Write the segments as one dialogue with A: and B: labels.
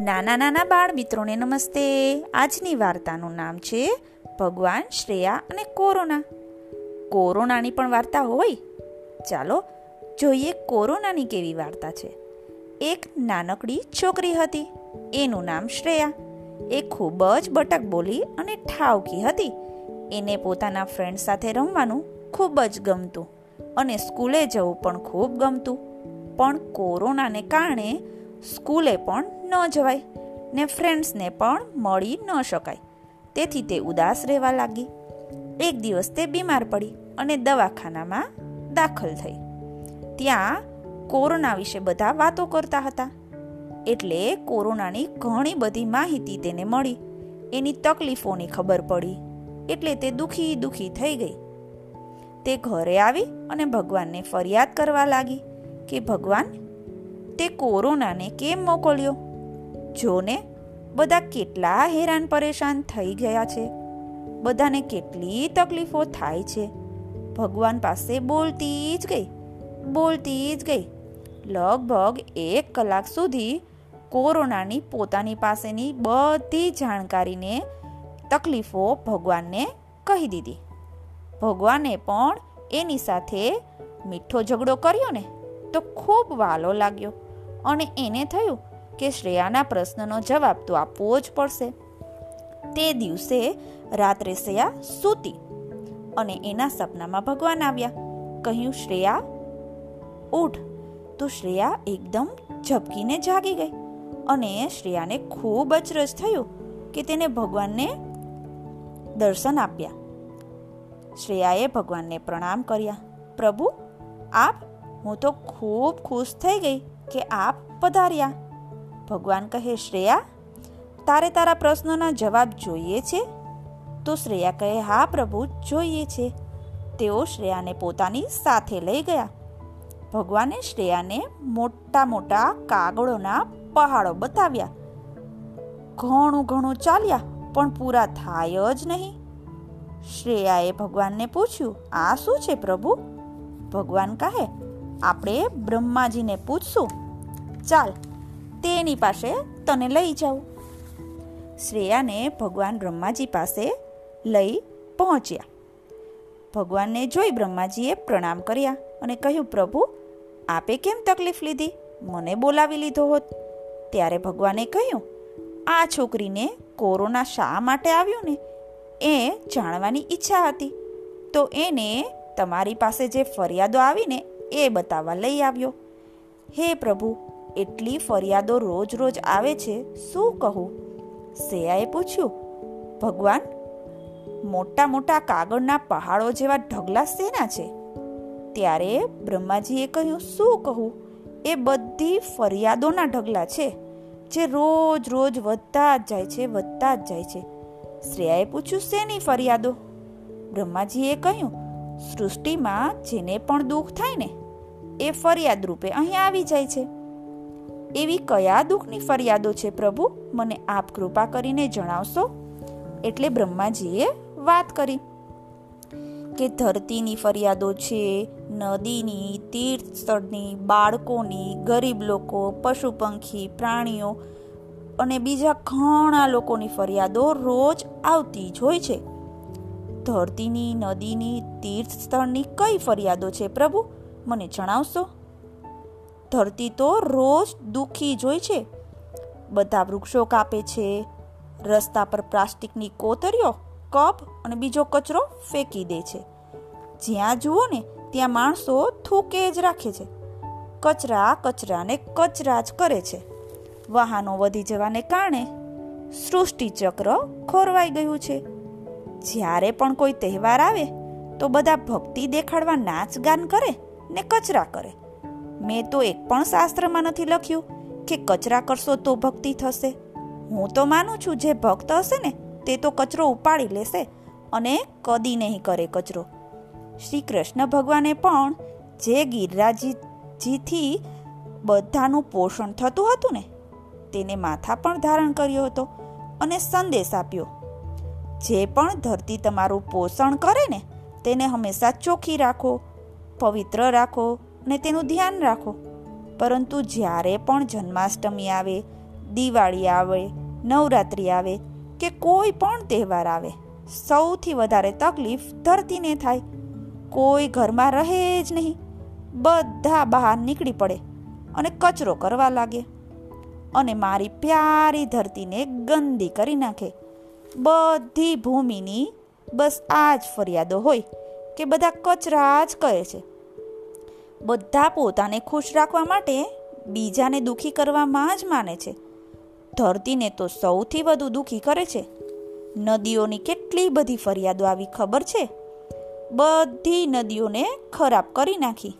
A: નાના નાના બાળ મિત્રોને નમસ્તે. આજની વાર્તાનું નામ છે ભગવાન શ્રેયા અને કોરોના. કોરોનાની પણ વાર્તા હોય? ચાલો જોઈએ કોરોનાની કેવી વાર્તા છે. એક નાનકડી છોકરી હતી. એનું નામ શ્રેયા. એ ખૂબ જ બટક બોલી અને ઠાવકી હતી. એને પોતાના ફ્રેન્ડ સાથે રમવાનું ખૂબ જ ગમતું અને સ્કૂલે જવું પણ ખૂબ ગમતું. પણ કોરોનાને કારણે સ્કૂલે પણ ન જવાય ને ફ્રેન્ડ્સને પણ મળી ન શકાય. તેથી તે ઉદાસ રહેવા લાગી. એક દિવસ તે બીમાર પડી અને દવાખાનામાં દાખલ થઈ. ત્યાં કોરોના વિશે બધા વાતો કરતા હતા. એટલે કોરોનાની ઘણી બધી માહિતી તેને મળી. એની તકલીફોની ખબર પડી. એટલે તે દુખી દુખી થઈ ગઈ. તે ઘરે આવી અને ભગવાનને ફરિયાદ કરવા લાગી કે ભગવાન, તે કોરોનાને કેમ મોકલ્યો? જોને બધા કેટલા હેરાન પરેશાન થઈ ગયા છે. બધાને કેટલી તકલીફો થાય છે. ભગવાન પાસે બોલતી જ ગઈ, બોલતી જ ગઈ. લગભગ એક કલાક સુધી કોરોનાની પોતાની પાસેની બધી જાણકારીને તકલીફો ભગવાનને કહી દીધી. ભગવાને પણ એની સાથે મીઠો ઝઘડો કર્યો ને તો ખૂબ વાલો લાગ્યો અને એને થયું કે શ્રેયાના પ્રશ્નનો જવાબ તો આપવો જ પડશે. તે દિવસે રાત્રે શ્રેયા સૂતી અને એના સપનામાં ભગવાન આવ્યા. કહ્યું, શ્રેયા, ઉઠ. તો શ્રેયા એકદમ ઝબકીને જાગી ગઈ અને શ્રેયાને ખૂબ જ રસ થયું કે તેને ભગવાનને દર્શન આપ્યા. શ્રેયાએ ભગવાનને પ્રણામ કર્યા, પ્રભુ, આપ, હું તો ખૂબ ખુશ થઈ ગઈ કે આપ પધાર્યા. ભગવાન કહે, શ્રેયા, તારે તારા પ્રશ્નોના જવાબ જોઈએ છે? તો શ્રેયા કહે, હા, પ્રભુ, જોઈએ છે. તેઓ શ્રેયાને પોતાની સાથે લઈ ગયા. ભગવાને શ્રેયાને મોટા મોટા કાગળોના પહાડો બતાવ્યા. ઘણું ઘણું ચાલ્યા, પણ પૂરા થાય જ નહીં. શ્રેયાએ ભગવાનને પૂછ્યું, આ શું છે પ્રભુ? ભગવાન કહે, આપણે બ્રહ્માજીને પૂછશું. ચાલ તેની પાસે તને લઈ જાઉં. શ્રેયાને ભગવાન બ્રહ્માજી પાસે લઈ પહોંચ્યા. ભગવાનને જોઈ બ્રહ્માજીએ પ્રણામ કર્યા અને કહ્યું, પ્રભુ, આપે કેમ તકલીફ લીધી? મને બોલાવી લીધો હોત. ત્યારે ભગવાને કહ્યું, આ છોકરીને કોરોના શા માટે આવ્યું ને? એ જાણવાની ઈચ્છા હતી. તો એને તમારી પાસે જે ફરિયાદો આવીને એ બતાવવા લઈ આવ્યો. હે પ્રભુ એટલી ફરિયાદો રોજ રોજ આવે છે, શું કહું? સેયાએ પૂછ્યું, ભગવાન, મોટા મોટા કાગળના પહાડો જેવા ઢગલા શેના છે? ત્યારે બ્રહ્માજીએ કહ્યું, શું કહું? એ બધી ફરિયાદોના ઢગલા છે, જે રોજ રોજ વધતા જ જાય છે, વધતા જ જાય છે. શ્રેયાએ પૂછ્યું, શેની ફરિયાદો? બ્રહ્માજીએ કહ્યું, સૃષ્ટિમાં જેને પણ દુઃખ થાય ને, એ ફરિયાદ રૂપે અહીં આવી જાય છે. એવી કયા દુઃખની ફરિયાદો છે પ્રભુ? મને આપ કૃપા કરીને જણાવશો? એટલે બ્રહ્માજીએ વાત કરી કે ધરતીની ફરિયાદો છે, નદીની તીર્થ સ્થળની બાળકોની, ગરીબ લોકો, પશુ પંખી, પ્રાણીઓ અને બીજા ઘણા લોકોની ફરિયાદો રોજ આવતી જ હોય છે. ધરતીની, નદીની તીર્થ સ્થળની કઈ ફરિયાદો છે પ્રભુ? મને જણાવશો? ધરતી તો રોજ દુઃખી જોઈ છે. બધા વૃક્ષો કાપે છે. રસ્તા પર પ્લાસ્ટિકની કોતરીઓ, કપ અને બીજો કચરો ફેંકી દે છે. જ્યાં જુઓ ને, ત્યાં માણસો થૂકે જ રાખે છે. કચરા કચરાને કચરા જ કરે છે. વાહનો વધી જવાને કારણે સૃષ્ટિચક્ર ખોરવાઈ ગયું છે. જ્યારે પણ કોઈ તહેવાર આવે, તો બધા ભક્તિ દેખાડવા નાચ ગાન કરે ને કચરા કરે. મેં તો એક પણ શાસ્ત્રમાં નથી લખ્યું કે કચરા કરશો તો ભક્તિ થશે. હું તો માનું છું જે ભક્ત હશે ને, તે તો કચરો ઉપાડી લેશે અને કદી નહીં કરે કચરો. શ્રી કૃષ્ણ ભગવાને પણ જે ગિરિરાજીથી બધાનું પોષણ થતું હતું ને, તેને માથા પણ ધારણ કર્યો હતો અને સંદેશ આપ્યો. જે પણ ધરતી તમારું પોષણ કરે ને, તેને હંમેશા ચોખ્ખી રાખો, પવિત્ર રાખો અને તેનું ધ્યાન રાખો. પરંતુ જ્યારે પણ જન્માષ્ટમી આવે, દિવાળી આવે, નવરાત્રિ આવે કે કોઈ પણ તહેવાર આવે, સૌથી વધારે તકલીફ ધરતીને થાય. કોઈ ઘરમાં રહે જ નહીં. બધા બહાર નીકળી પડે અને કચરો કરવા લાગે. અને મારી પ્યારી ધરતીને ગંદી કરી નાખે. બધી ભૂમિની બસ આ જ ફરિયાદો હોય કે બધા કચરા જ કહે છે. બધા પોતાને ખુશ રાખવા માટે બીજાને દુખી કરવામાં જ માને છે. ધરતીને તો સૌથી વધુ દુખી કરે છે. નદીઓની કેટલી બધી ફરિયાદો આવી ખબર છે? બધી નદીઓને ખરાબ કરી નાખી.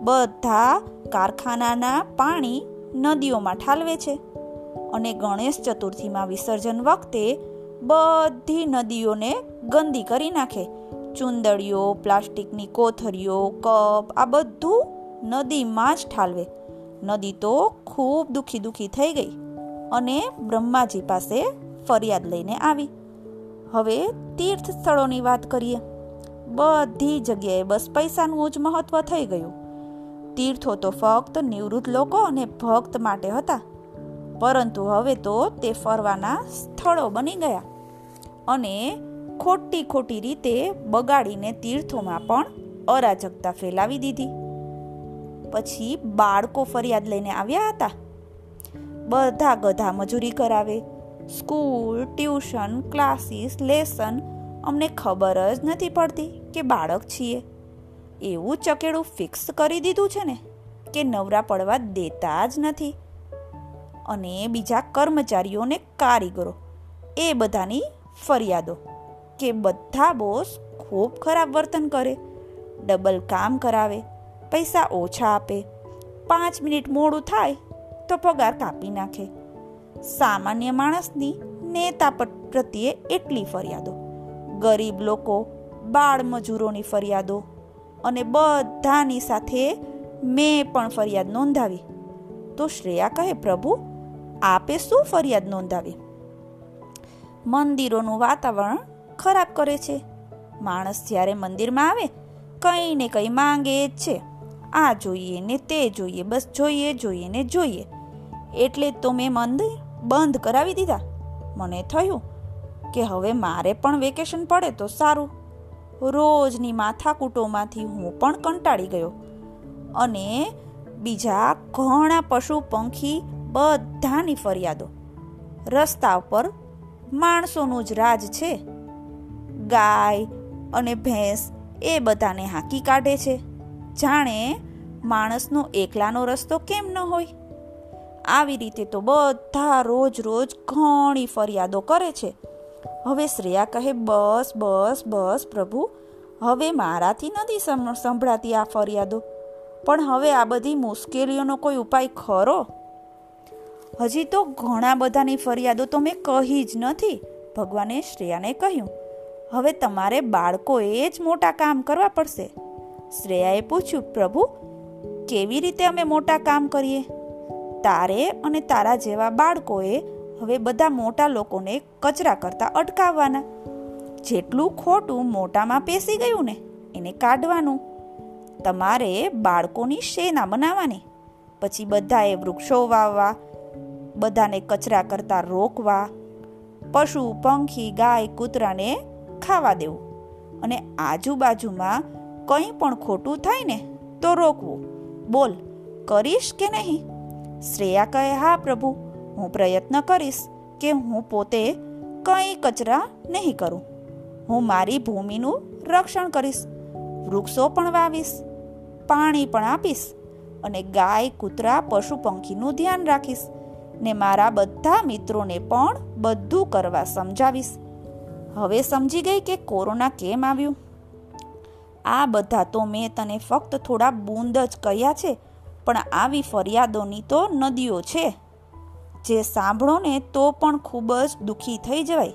A: બધા કારખાનાના પાણી નદીઓમાં ઠાલવે છે. અને ગણેશ ચતુર્થીમાં વિસર્જન વખતે બધી નદીઓને ગંદી કરી નાખે. ચુંદડીઓ, પ્લાસ્ટિકની કોથરીઓ કપ, આ બધું નદીમાં જ ઠાલવે. નદી તો ખૂબ દુખી દુખી થઈ ગઈ અને બ્રહ્માજી પાસે ફરિયાદ લઈને આવી. હવે તીર્થ સ્થળોની વાત કરીએ. બધી જગ્યાએ બસ પૈસાનું જ મહત્વ થઈ ગયું. તીર્થો તો ફક્ત નિવૃત્ત લોકો અને ભક્ત માટે હતા. પરંતુ હવે તો તે ફરવાના સ્થળો બની ગયા. અને ખોટી ખોટી રીતે બગાડીને તીર્થોમાં પણ અરાજકતા ફેલાવી દીધી. પછી બાળકો ફરિયાદ લઈને આવ્યા હતા. બધા ગધા મજૂરી કરાવે, સ્કૂલ, ટ્યુશન, ક્લાસીસ, લેસન, અમને ખબર જ નથી પડતી કે બાળક છીએ. એવું ચકેડું ફિક્સ કરી દીધું છે ને, કે નવરા પડવા દેતા જ નથી. અને બીજા કર્મચારીઓને કારીગરો, એ બધાની ફરિયાદો. કે બધા બોસ ખૂબ ખરાબ વર્તન કરે. ડબલ કામ કરાવે, પૈસા ઓછા આપે, પાંચ મિનિટ મોડું થાય તો પગાર કાપી નાખે. સામાન્ય માણસની નેતા પ્રત્યે એટલી ફરિયાદો. ગરીબ લોકો, બાળ મજૂરોની ફરિયાદો અને બધાની સાથે મેં પણ ફરિયાદ નોંધાવી. તો શ્રેયા કહે, પ્રભુ, આપે શું ફરિયાદ નોંધાવી? મંદિરોનું વાતાવરણ ખરાબ કરે છે. માણસ જ્યારે મંદિરમાં આવે, કંઈ ને કંઈ માંગે જ છે. આ જોઈએ ને તે જોઈએ, બસ જોઈએ જોઈએ ને જોઈએ. એટલે તો મેં મંદિર બંધ કરાવી દીધા. મને થયું કે હવે મારે પણ વેકેશન પડે તો સારું. રોજની માથાકૂટોમાંથી હું પણ કંટાળી ગયો. અને બીજા ઘણા પશુ પંખી બધાની ફરિયાદો. રસ્તા પર માણસોનું જ રાજ છે. ગાય અને ભેંસ એ બધાને હાંકી કાઢે છે. જાણે માણસનો એકલાનો રસ્તો કેમ ન હોય? આવી રીતે તો બધા રોજ રોજ ઘણી ફરિયાદો કરે છે. હવે શ્રેયા કહે, બસ બસ બસ પ્રભુ, હવે મારાથી નથી સંભળાતી આ ફરિયાદો. પણ હવે આ બધી મુશ્કેલીઓનો કોઈ ઉપાય ખરો? હજી તો ઘણા બધાની ફરિયાદો તો મેં કહી જ નથી. ભગવાને શ્રેયાને કહ્યું હવે તમારે બાળકોએ જ મોટા કામ કરવા પડશે. શ્રેયાએ પૂછ્યું, પ્રભુ, કેવી રીતે અમે મોટા કામ કરીએ? તારે અને તારા જેવા બાળકોએ હવે બધા મોટા લોકોને કચરા કરતા અટકાવવાના. જેટલું ખોટું મોટામાં પેસી ગયું ને, એને કાઢવાનું. તમારે બાળકોની શેના બનાવવાની? પછી બધાએ વૃક્ષો વાવવા, બધાને કચરા કરતા રોકવા. પશુ, પંખી, ગાય, કૂતરાને ખાવા દેવું. અને આજુબાજુમાં કંઈ પણ ખોટું થાય ને, તો રોકવું. બોલ, કરીશ કે નહીં? શ્રેયા કહે, હા, પ્રભુ, હું પ્રયત્ન કરીશ કે હું પોતે કંઈ કચરા નહીં કરું. હું મારી ભૂમિનું રક્ષણ કરીશ, વૃક્ષો પણ વાવીશ, પાણી પણ આપીશ અને ગાય, કૂતરા, પશુ, પંખીનું ધ્યાન રાખીશ ને મારા બધા મિત્રોને પણ બધું કરવા સમજાવીશ. હવે સમજી ગઈ કે કોરોના કેમ આવ્યું? આ બધા તો મેં તને ફક્ત થોડા બૂંદ જ કહ્યા છે, પણ આવી ફરિયાદોની તો નદીઓ છે. જે સાંભળો ને તો પણ ખૂબ જ દુઃખી થઈ જવાય.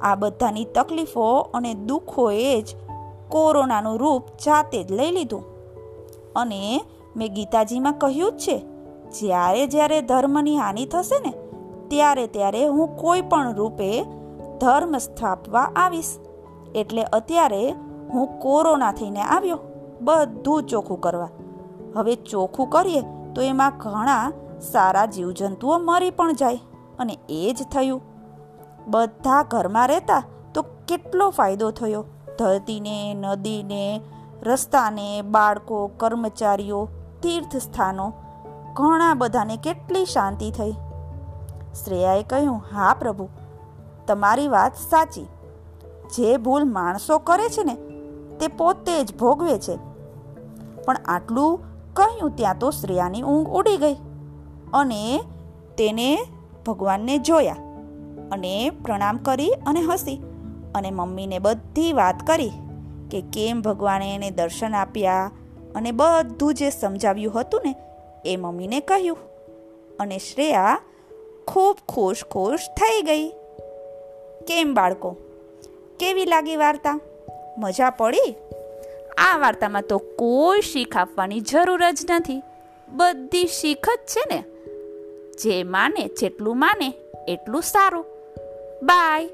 A: આ બધાની તકલીફો અને દુઃખોએ જ કોરોનાનું રૂપ જાતે જ લઈ લીધું. અને મેં ગીતાજીમાં કહ્યું જ છે, જ્યારે જ્યારે ધર્મની હાનિ થશે ને, ત્યારે ત્યારે હું કોઈ પણ રૂપે ધર્મ સ્થાપવા આવીશ. એટલે અત્યારે હું કોરોના થઈને આવ્યો, બધું ચોખ્ખું કરવા. હવે ચોખ્ખું કરીએ તો એમાં ઘણા સારા જીવજંતુઓ મરી પણ જાય અને એ જ થયું. બધા ઘરમાં રહેતા તો કેટલો ફાયદો થયો? ધરતીને, નદીને, રસ્તાને, બાળકો, કર્મચારીઓ તીર્થ સ્થાનો ઘણા બધાને કેટલી શાંતિ થઈ. શ્રેયાએ કહ્યું, હા પ્રભુ તમારી વાત સાચી. જે ભૂલ માણસો કરે છે ને, તે પોતે જ ભોગવે છે. પણ આટલું કહ્યું ત્યાં તો શ્રેયાની ઊંઘ ઉડી ગઈ અને તેને ભગવાનને જોયા અને પ્રણામ કરી અને હસી અને મમ્મીને બધી વાત કરી કે કેમ ભગવાને એને દર્શન આપ્યા અને બધું જે સમજાવ્યું હતું ને, એ મમ્મીને કહ્યું. અને શ્રેયા ખૂબ ખુશ ખુશ થઈ ગઈ. કેમ બાળકો? કેવી લાગી વાર્તા? મજા પડી? આ વાર્તામાં તો કોઈ શીખ આપવાની જરૂર જ નથી. બધી શીખ જ છે ને? જે માને, જેટલું માને, એટલું સારું. બાય.